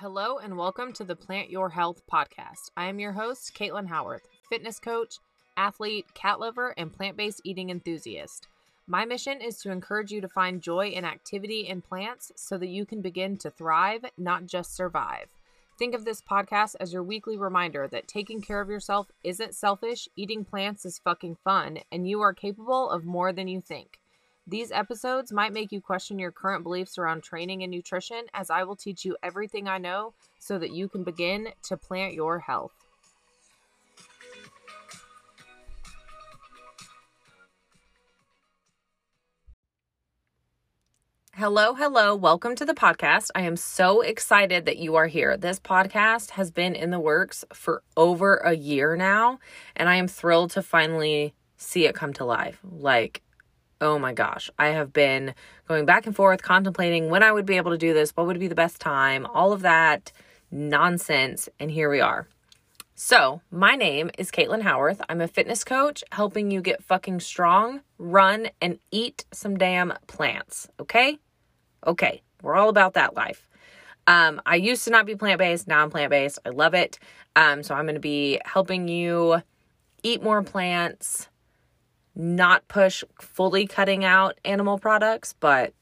Hello and welcome to the Plant Your Health podcast. I am your host, Caitlin Howarth, fitness coach, athlete, cat lover, and plant based eating enthusiast. My mission is to encourage you to find joy in activity in plants so that you can begin to thrive, not just survive. Think of this podcast as your weekly reminder that taking care of yourself isn't selfish, eating plants is fucking fun, and you are capable of more than you think. These episodes might make you question your current beliefs around training and nutrition, as I will teach you everything I know so that you can begin to plant your health. Hello, hello. Welcome to the podcast. I am so excited that you are here. This podcast has been in the works for over a year now, and I am thrilled to finally see it come to life. Like, oh my gosh, I have been going back and forth contemplating when I would be able to do this, what would be the best time, all of that nonsense, and here we are. So, my name is Caitlin Howarth. I'm a fitness coach helping you get fucking strong, run, and eat some damn plants. Okay? Okay, we're all about that life. Um, I used to not be plant based. Now I'm plant based. I love it. Um, so I'm going to be helping you eat more plants, not push fully cutting out animal products, but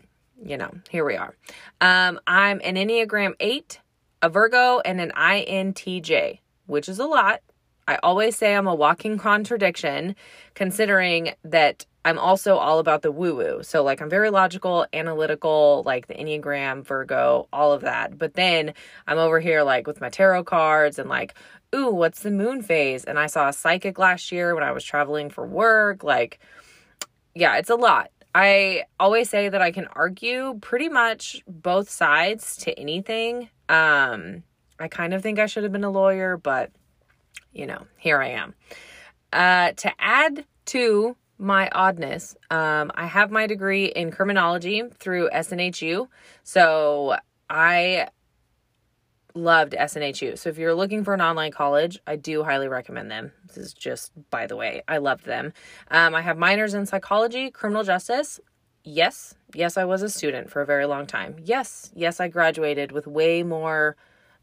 you know, here we are. Um, I'm an Enneagram 8, a Virgo, and an INTJ, which is a lot. I always say I'm a walking contradiction, considering that I'm also all about the woo woo. So, like, I'm very logical, analytical, like the Enneagram, Virgo, all of that. But then I'm over here, like, with my tarot cards and, like, ooh, what's the moon phase? And I saw a psychic last year when I was traveling for work. Like, yeah, it's a lot. I always say that I can argue pretty much both sides to anything. Um, I kind of think I should have been a lawyer, but you know, here I am. Uh, to add to my oddness, um, I have my degree in criminology through SNHU. So I loved SNHU. So if you're looking for an online college, I do highly recommend them. This is just by the way, I loved them. Um, I have minors in psychology, criminal justice. Yes, yes, I was a student for a very long time. Yes, yes, I graduated with way more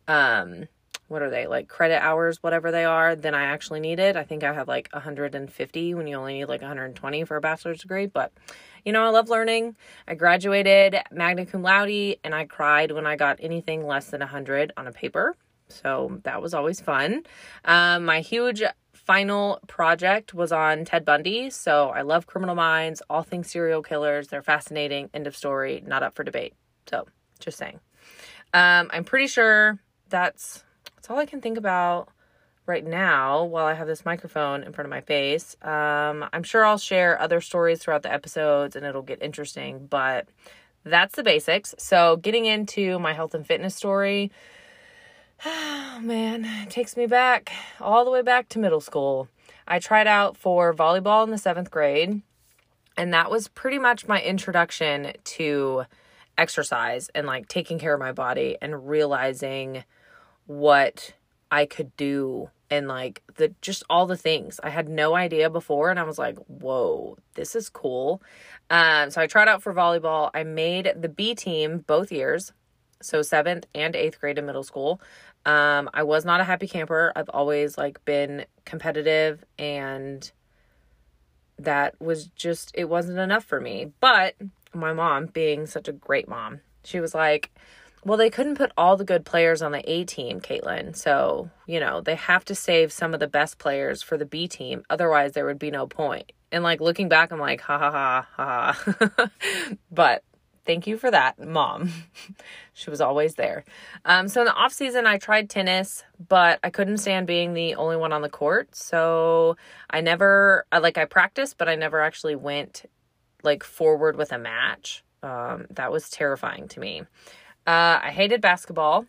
um, what are they like credit hours whatever they are than i actually needed. I think i have like 150 when you only need like 120 for a bachelor's degree but you know i love learning. I graduated magna cum laude and i cried when i got anything less than 100 on a paper so that was always fun. Um, my huge final project was on ted bundy so i love criminal minds all things serial killers. They're fascinating. End of story not up for debate. So just saying. Um, i'm pretty sure that's that's all I can think about right now while I have this microphone in front of my face. Um, I'm sure I'll share other stories throughout the episodes and it'll get interesting, but that's the basics. So, getting into my health and fitness story, oh man, it takes me back all the way back to middle school. I tried out for volleyball in the seventh grade, and that was pretty much my introduction to exercise and like taking care of my body and realizing what I could do and like the just all the things. I had no idea before and I was like, "Whoa, this is cool." Um so I tried out for volleyball. I made the B team both years. So 7th and 8th grade in middle school. Um I was not a happy camper. I've always like been competitive and that was just it wasn't enough for me. But my mom being such a great mom, she was like, well, they couldn't put all the good players on the A team, Caitlin. So, you know, they have to save some of the best players for the B team. Otherwise, there would be no point. And like looking back, I'm like, ha ha ha ha. but thank you for that, mom. she was always there. Um, so in the off season, I tried tennis, but I couldn't stand being the only one on the court. So I never, like, I practiced, but I never actually went like forward with a match. Um, that was terrifying to me. Uh, I hated basketball.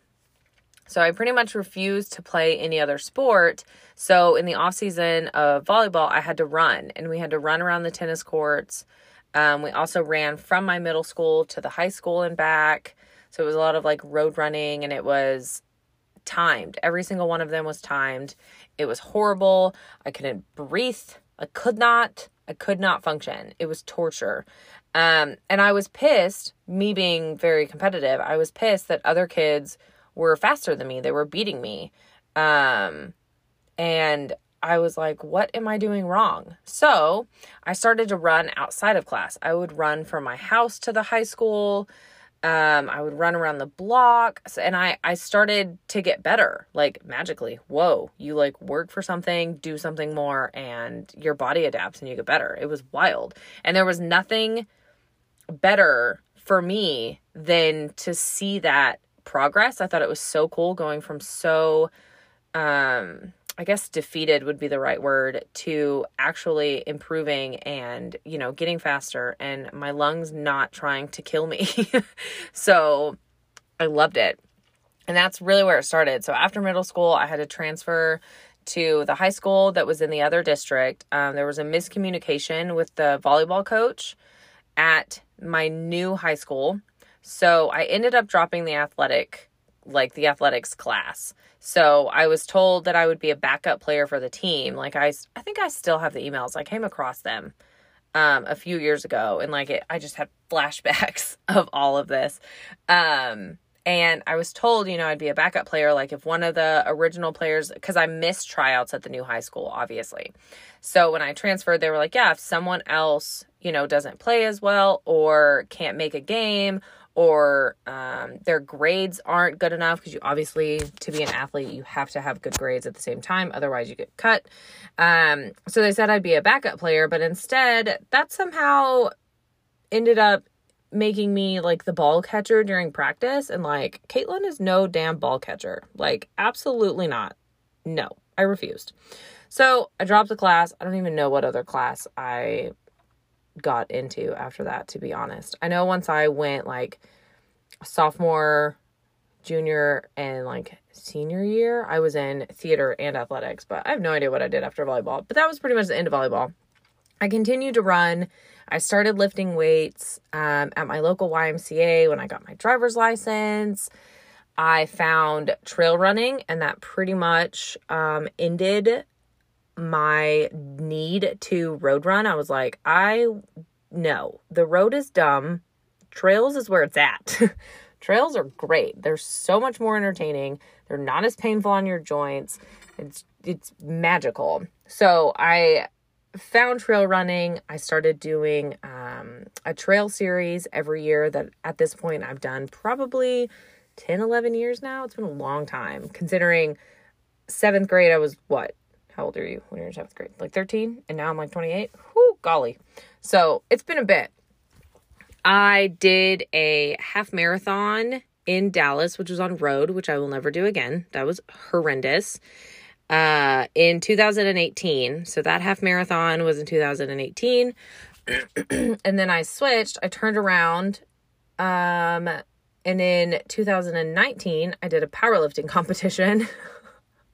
So I pretty much refused to play any other sport. So in the off season of volleyball, I had to run, and we had to run around the tennis courts. Um, we also ran from my middle school to the high school and back. So it was a lot of like road running, and it was timed. Every single one of them was timed. It was horrible. I couldn't breathe. I could not. I could not function. It was torture. Um, and I was pissed, me being very competitive, I was pissed that other kids were faster than me. They were beating me. Um, and I was like, what am I doing wrong? So I started to run outside of class. I would run from my house to the high school. Um, I would run around the block and I, I started to get better, like magically. Whoa, you like work for something, do something more, and your body adapts and you get better. It was wild. And there was nothing better for me than to see that progress. I thought it was so cool going from so um I guess defeated would be the right word to actually improving and, you know, getting faster and my lungs not trying to kill me. so I loved it. And that's really where it started. So after middle school, I had to transfer to the high school that was in the other district. Um, there was a miscommunication with the volleyball coach at my new high school. So I ended up dropping the athletic, like the athletics class. So I was told that I would be a backup player for the team. Like I, I think I still have the emails. I came across them um, a few years ago, and like it, I just had flashbacks of all of this. Um, and I was told, you know, I'd be a backup player. Like if one of the original players, because I missed tryouts at the new high school, obviously. So when I transferred, they were like, yeah, if someone else, you know, doesn't play as well or can't make a game or um, their grades aren't good enough because you obviously to be an athlete you have to have good grades at the same time otherwise you get cut. Um, so they said i'd be a backup player but instead that somehow ended up making me like the ball catcher during practice and like caitlin is no damn ball catcher. Like absolutely not. No i refused. So i dropped the class. I don't even know what other class i got into after that, to be honest. I know once I went like sophomore, junior, and like senior year, I was in theater and athletics, but I have no idea what I did after volleyball. But that was pretty much the end of volleyball. I continued to run. I started lifting weights um, at my local YMCA when I got my driver's license. I found trail running, and that pretty much um, ended my need to road run, I was like, I no, the road is dumb. Trails is where it's at. Trails are great. They're so much more entertaining. They're not as painful on your joints. It's it's magical. So I found trail running. I started doing um, a trail series every year that at this point I've done probably 10, 11 years now. It's been a long time considering seventh grade, I was what, how old are you when you're in seventh grade? Like 13, and now I'm like 28. Whoo, golly. So it's been a bit. I did a half marathon in Dallas, which was on road, which I will never do again. That was horrendous. Uh, in 2018. So that half marathon was in 2018. and then I switched. I turned around. Um, and in 2019, I did a powerlifting competition.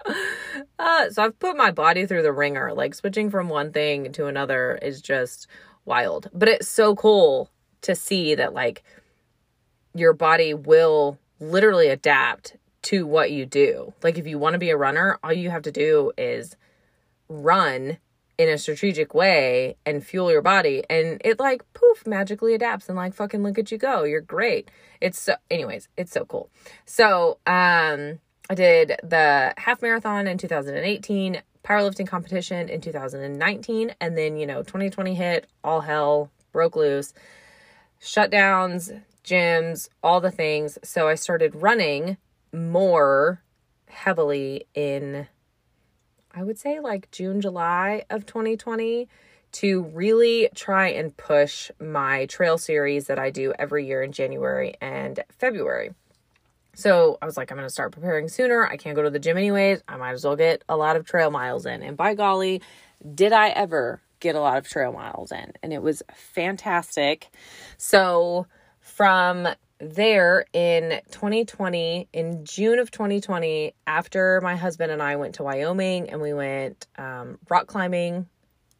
uh, so I've put my body through the wringer. Like switching from one thing to another is just wild. But it's so cool to see that like your body will literally adapt to what you do. Like if you want to be a runner, all you have to do is run in a strategic way and fuel your body and it like poof magically adapts and like fucking look at you go. You're great. It's so anyways, it's so cool. So, um I did the half marathon in 2018, powerlifting competition in 2019, and then, you know, 2020 hit, all hell broke loose, shutdowns, gyms, all the things. So I started running more heavily in, I would say, like June, July of 2020 to really try and push my trail series that I do every year in January and February. So I was like, I'm going to start preparing sooner. I can't go to the gym anyways. I might as well get a lot of trail miles in. And by golly, did I ever get a lot of trail miles in? And it was fantastic. So from there in 2020, in June of 2020, after my husband and I went to Wyoming and we went um, rock climbing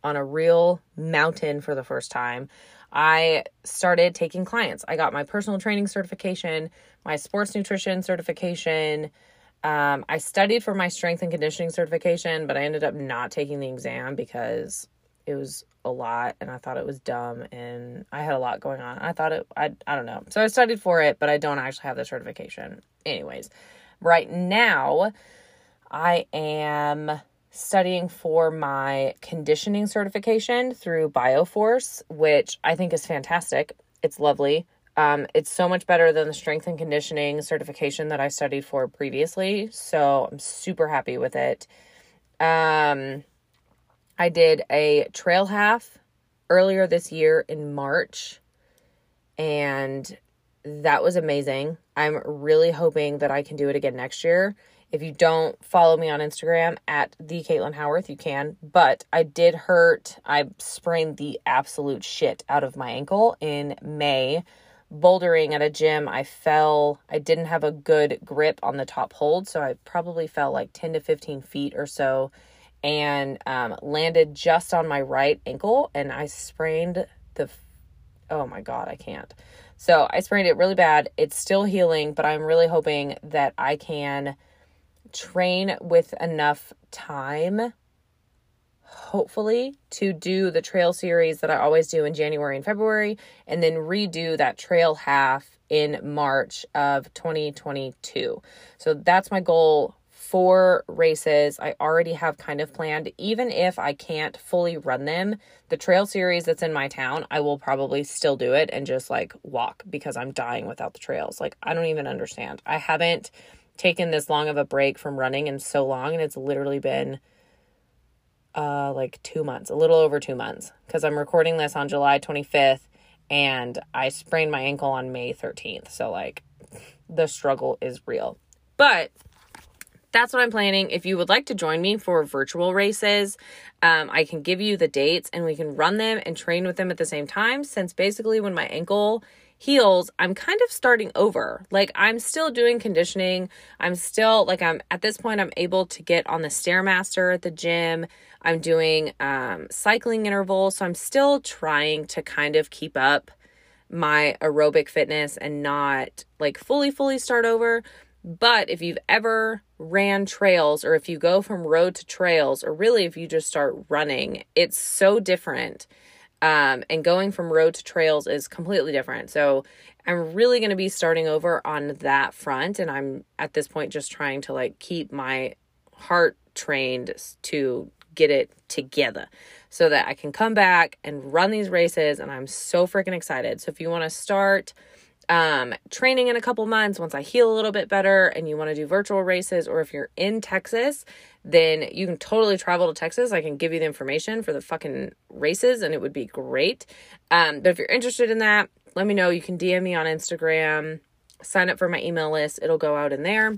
on a real mountain for the first time, I started taking clients. I got my personal training certification, my sports nutrition certification. Um, I studied for my strength and conditioning certification, but I ended up not taking the exam because it was a lot and I thought it was dumb and I had a lot going on. I thought it I I don't know. So I studied for it, but I don't actually have the certification. Anyways, Right now, I am studying for my conditioning certification through Bioforce, which I think is fantastic. It's lovely. Um, it's so much better than the strength and conditioning certification that I studied for previously. So I'm super happy with it. Um, I did a trail half earlier this year in March, and that was amazing. I'm really hoping that I can do it again next year. If you don't follow me on Instagram at the Caitlin Howarth, you can. But I did hurt. I sprained the absolute shit out of my ankle in May. Bouldering at a gym, I fell. I didn't have a good grip on the top hold, so I probably fell like 10 to 15 feet or so and um, landed just on my right ankle. And I sprained the. Oh my God, I can't. So I sprained it really bad. It's still healing, but I'm really hoping that I can train with enough time, hopefully, to do the trail series that I always do in January and February, and then redo that trail half in March of 2022. So that's my goal for races I already have kind of planned. Even if I can't fully run them, the trail series that's in my town, I will probably still do it and just like walk because I'm dying without the trails. Like, I don't even understand. I haven't taken this long of a break from running in so long and it's literally been uh like 2 months, a little over 2 months cuz I'm recording this on July 25th and I sprained my ankle on May 13th. So like the struggle is real. But that's what I'm planning. If you would like to join me for virtual races, um, I can give you the dates and we can run them and train with them at the same time. Since basically, when my ankle heals, I'm kind of starting over. Like I'm still doing conditioning. I'm still like I'm at this point I'm able to get on the stairmaster at the gym. I'm doing um cycling intervals, so I'm still trying to kind of keep up my aerobic fitness and not like fully fully start over. But if you've ever ran trails or if you go from road to trails or really if you just start running, it's so different um, and going from road to trails is completely different. So I'm really going to be starting over on that front. And I'm at this point just trying to like keep my heart trained to get it together so that I can come back and run these races. And I'm so freaking excited. So if you want to start, um, training in a couple months once I heal a little bit better and you want to do virtual races, or if you're in Texas, then you can totally travel to Texas. I can give you the information for the fucking races and it would be great. Um, but if you're interested in that, let me know. You can DM me on Instagram, sign up for my email list, it'll go out in there.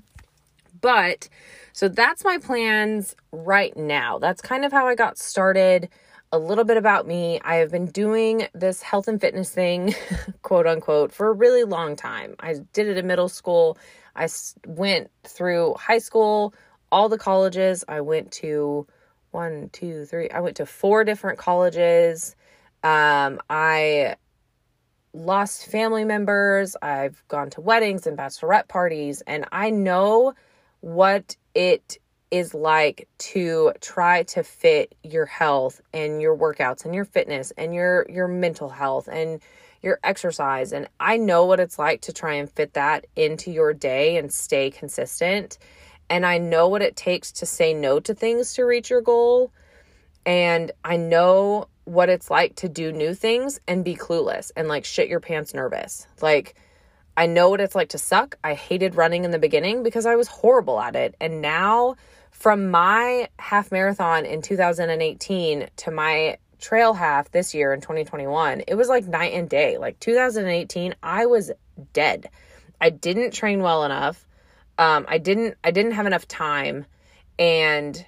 But so that's my plans right now. That's kind of how I got started a little bit about me. I have been doing this health and fitness thing, quote unquote, for a really long time. I did it in middle school. I went through high school, all the colleges. I went to one, two, three. I went to four different colleges. Um, I lost family members. I've gone to weddings and bachelorette parties, and I know what it is like to try to fit your health and your workouts and your fitness and your your mental health and your exercise and I know what it's like to try and fit that into your day and stay consistent and I know what it takes to say no to things to reach your goal and I know what it's like to do new things and be clueless and like shit your pants nervous like I know what it's like to suck. I hated running in the beginning because I was horrible at it. And now from my half marathon in 2018 to my trail half this year in 2021, it was like night and day. Like 2018, I was dead. I didn't train well enough. Um, I didn't I didn't have enough time and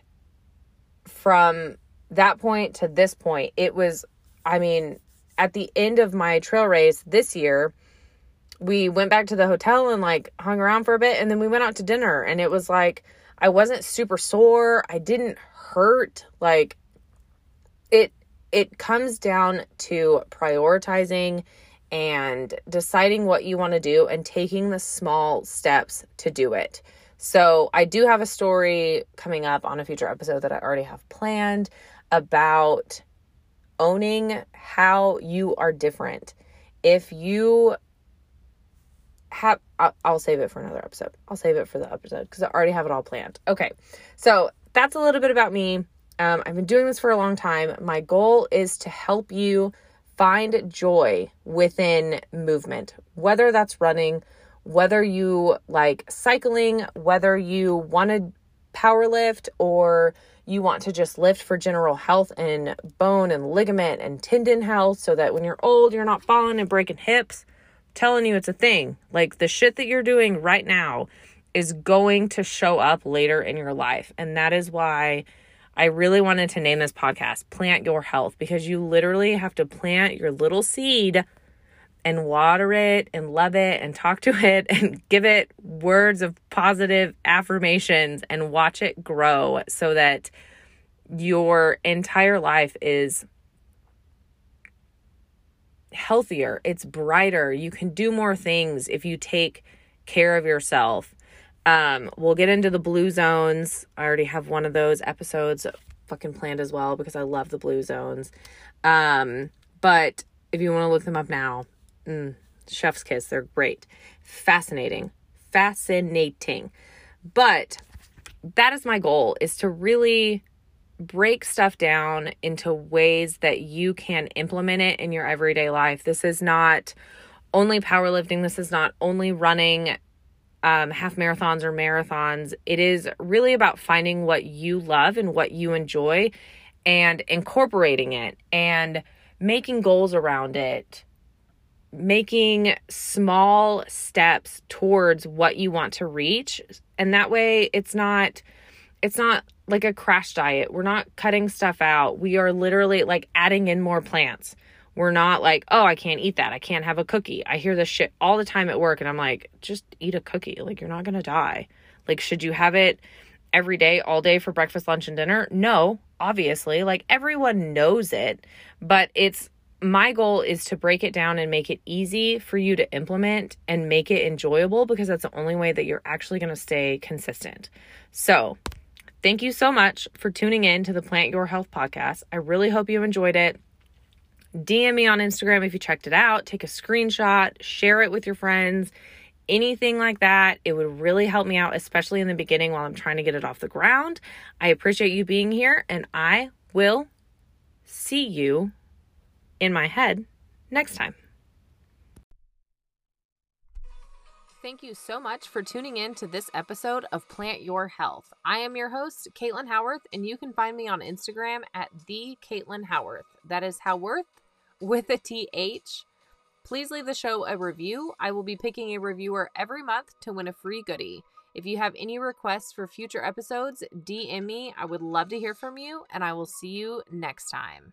from that point to this point, it was I mean, at the end of my trail race this year, we went back to the hotel and like hung around for a bit and then we went out to dinner and it was like I wasn't super sore. I didn't hurt. Like it it comes down to prioritizing and deciding what you want to do and taking the small steps to do it. So, I do have a story coming up on a future episode that I already have planned about owning how you are different. If you have I'll, save it for another episode. I'll save it for the episode because I already have it all planned. Okay, so that's a little bit about me. Um, I've been doing this for a long time. My goal is to help you find joy within movement, whether that's running, whether you like cycling, whether you want to power lift or you want to just lift for general health and bone and ligament and tendon health so that when you're old, you're not falling and breaking hips. Telling you, it's a thing. Like the shit that you're doing right now is going to show up later in your life. And that is why I really wanted to name this podcast Plant Your Health because you literally have to plant your little seed and water it and love it and talk to it and give it words of positive affirmations and watch it grow so that your entire life is healthier, it's brighter. You can do more things if you take care of yourself. Um, we'll get into the blue zones. I already have one of those episodes fucking planned as well because I love the blue zones. Um, but if you want to look them up now, mm, chef's kiss, they're great. Fascinating. Fascinating. But that is my goal is to really break stuff down into ways that you can implement it in your everyday life. This is not only powerlifting, this is not only running um, half marathons or marathons. It is really about finding what you love and what you enjoy and incorporating it and making goals around it making small steps towards what you want to reach and that way it's not it's not like a crash diet. We're not cutting stuff out. We are literally like adding in more plants. We're not like oh i can't eat that. I can't have a cookie. I hear this shit all the time at work and i'm like just eat a cookie. Like you're not gonna die. Like should you have it every day all day for breakfast lunch and dinner? No obviously. Like everyone knows it but it's my goal is to break it down and make it easy for you to implement and make it enjoyable because that's the only way that you're actually going to stay consistent. So, thank you so much for tuning in to the Plant Your Health podcast. I really hope you enjoyed it. DM me on Instagram if you checked it out, take a screenshot, share it with your friends, anything like that. It would really help me out, especially in the beginning while I'm trying to get it off the ground. I appreciate you being here, and I will see you in my head next time. Thank you so much for tuning in to this episode of Plant Your Health. I am your host, Caitlin Howarth, and you can find me on Instagram at the Caitlin Howarth. That is Howarth with a TH. Please leave the show a review. I will be picking a reviewer every month to win a free goodie. If you have any requests for future episodes, DM me. I would love to hear from you, and I will see you next time.